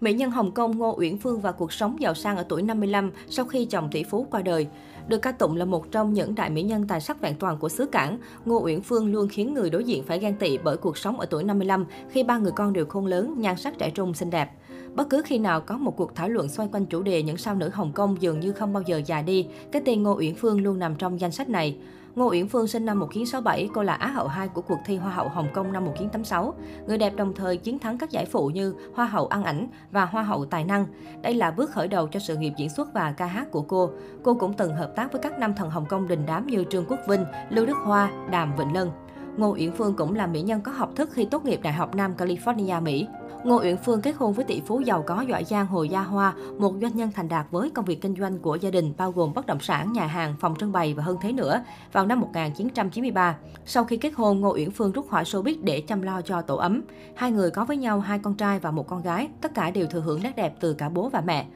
Mỹ nhân Hồng Kông Ngô Uyển Phương và cuộc sống giàu sang ở tuổi 55 sau khi chồng tỷ phú qua đời. Được ca tụng là một trong những đại mỹ nhân tài sắc vẹn toàn của xứ Cảng, Ngô Uyển Phương luôn khiến người đối diện phải ghen tị bởi cuộc sống ở tuổi 55 khi ba người con đều khôn lớn, nhan sắc trẻ trung xinh đẹp. Bất cứ khi nào có một cuộc thảo luận xoay quanh chủ đề những sao nữ Hồng Kông dường như không bao giờ già đi, cái tên Ngô Uyển Phương luôn nằm trong danh sách này. Ngô Uyển Phương sinh năm 1967, cô là Á hậu 2 của cuộc thi Hoa hậu Hồng Kông năm 1986. Người đẹp đồng thời chiến thắng các giải phụ như Hoa hậu ăn ảnh và Hoa hậu tài năng. Đây là bước khởi đầu cho sự nghiệp diễn xuất và ca hát của cô. Cô cũng từng hợp tác với các nam thần Hồng Kông đình đám như Trương Quốc Vinh, Lưu Đức Hoa, Đàm Vĩnh Lân. Ngô Uyển Phương cũng là mỹ nhân có học thức khi tốt nghiệp Đại học Nam California, Mỹ. Ngô Uyển Phương kết hôn với tỷ phú giàu có giỏi giang Hồ Gia Hoa, một doanh nhân thành đạt với công việc kinh doanh của gia đình bao gồm bất động sản, nhà hàng, phòng trưng bày và hơn thế nữa vào năm 1993. Sau khi kết hôn, Ngô Uyển Phương rút khỏi showbiz để chăm lo cho tổ ấm. Hai người có với nhau hai con trai và một con gái, tất cả đều thừa hưởng nét đẹp từ cả bố và mẹ.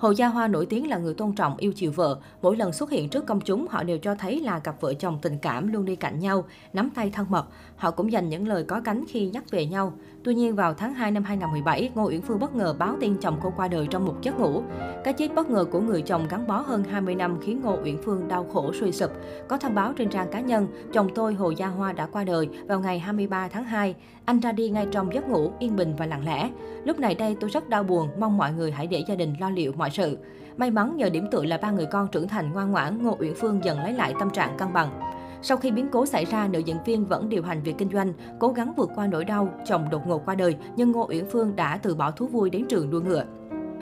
Hồ Gia Hoa nổi tiếng là người tôn trọng, yêu chiều vợ. Mỗi lần xuất hiện trước công chúng, họ đều cho thấy là cặp vợ chồng tình cảm luôn đi cạnh nhau, nắm tay thân mật. Họ cũng dành những lời có cánh khi nhắc về nhau. Tuy nhiên, vào tháng 2 năm 2017, Ngô Uyển Phương bất ngờ báo tin chồng cô qua đời trong một giấc ngủ. Cái chết bất ngờ của người chồng gắn bó hơn 20 năm khiến Ngô Uyển Phương đau khổ suy sụp. Có thông báo trên trang cá nhân, chồng tôi Hồ Gia Hoa đã qua đời vào ngày 23 tháng 2. Anh ra đi ngay trong giấc ngủ, yên bình và lặng lẽ. Lúc này đây tôi rất đau buồn, mong mọi người hãy để gia đình lo liệu mọi sự. May mắn nhờ điểm tựa là ba người con trưởng thành ngoan ngoãn, Ngô Uyển Phương dần lấy lại tâm trạng cân bằng. Sau khi biến cố xảy ra, nữ diễn viên vẫn điều hành việc kinh doanh, cố gắng vượt qua nỗi đau, chồng đột ngột qua đời, nhưng Ngô Uyển Phương đã từ bỏ thú vui đến trường đua ngựa.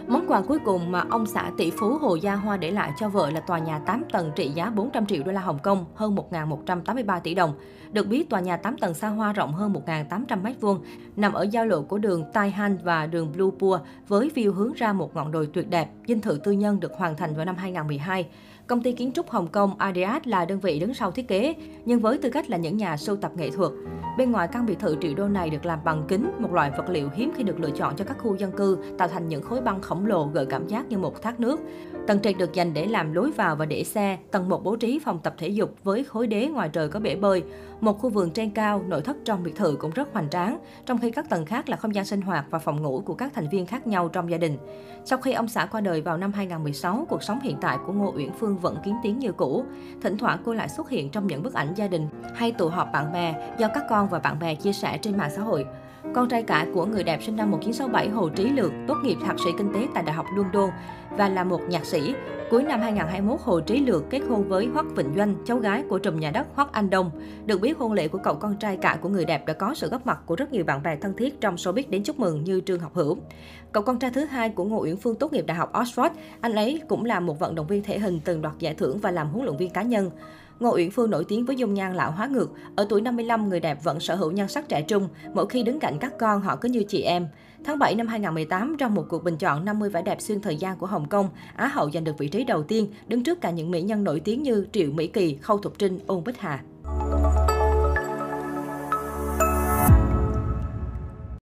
Món quà cuối cùng mà ông xã tỷ phú Hồ Gia Hoa để lại cho vợ là tòa nhà 8 tầng trị giá 400 triệu đô la Hồng Kông, hơn 1.183 tỷ đồng. Được biết, tòa nhà 8 tầng xa hoa rộng hơn 1.800 m2, nằm ở giao lộ của đường Tai Han và đường Blue Pua, với view hướng ra một ngọn đồi tuyệt đẹp. Dinh thự tư nhân được hoàn thành vào năm 2012. Công ty kiến trúc Hồng Kông Adidas là đơn vị đứng sau thiết kế, nhưng với tư cách là những nhà sưu tập nghệ thuật. Bên ngoài căn biệt thự triệu đô này được làm bằng kính, một loại vật liệu hiếm khi được lựa chọn cho các khu dân cư, tạo thành những khối băng khổng lồ gợi cảm giác như một thác nước. Tầng trệt được dành để làm lối vào và để xe, tầng 1 bố trí phòng tập thể dục với khối đế ngoài trời có bể bơi. Một khu vườn trên cao, nội thất trong biệt thự cũng rất hoành tráng, trong khi các tầng khác là không gian sinh hoạt và phòng ngủ của các thành viên khác nhau trong gia đình. Sau khi ông xã qua đời vào năm 2016, cuộc sống hiện tại của Ngô Uyển Phương vẫn kiến tiến như cũ. Thỉnh thoảng cô lại xuất hiện trong những bức ảnh gia đình hay tụ họp bạn bè do các con và bạn bè chia sẻ trên mạng xã hội. Con trai cả của người đẹp sinh năm 1967 Hồ Trí Lược tốt nghiệp thạc sĩ kinh tế tại Đại học London và là một nhạc sĩ. Cuối năm 2021, Hồ Trí Lược kết hôn với Hoắc Vịnh Doanh, cháu gái của trùm nhà đất Hoắc Anh Đông. Được biết, hôn lễ của cậu con trai cả của người đẹp đã có sự góp mặt của rất nhiều bạn bè thân thiết trong showbiz đến chúc mừng như Trương Học Hữu. Cậu con trai thứ hai của Ngô Uyển Phương tốt nghiệp Đại học Oxford, anh ấy cũng là một vận động viên thể hình từng đoạt giải thưởng và làm huấn luyện viên cá nhân. Ngô Uyển Phương nổi tiếng với dung nhan lão hóa ngược. Ở tuổi 55, người đẹp vẫn sở hữu nhan sắc trẻ trung. Mỗi khi đứng cạnh các con, họ cứ như chị em. Tháng 7 năm 2018, trong một cuộc bình chọn 50 vẻ đẹp xuyên thời gian của Hồng Kông, Á hậu giành được vị trí đầu tiên, đứng trước cả những mỹ nhân nổi tiếng như Triệu Mỹ Kỳ, Khâu Thục Trinh, Ôn Bích Hà.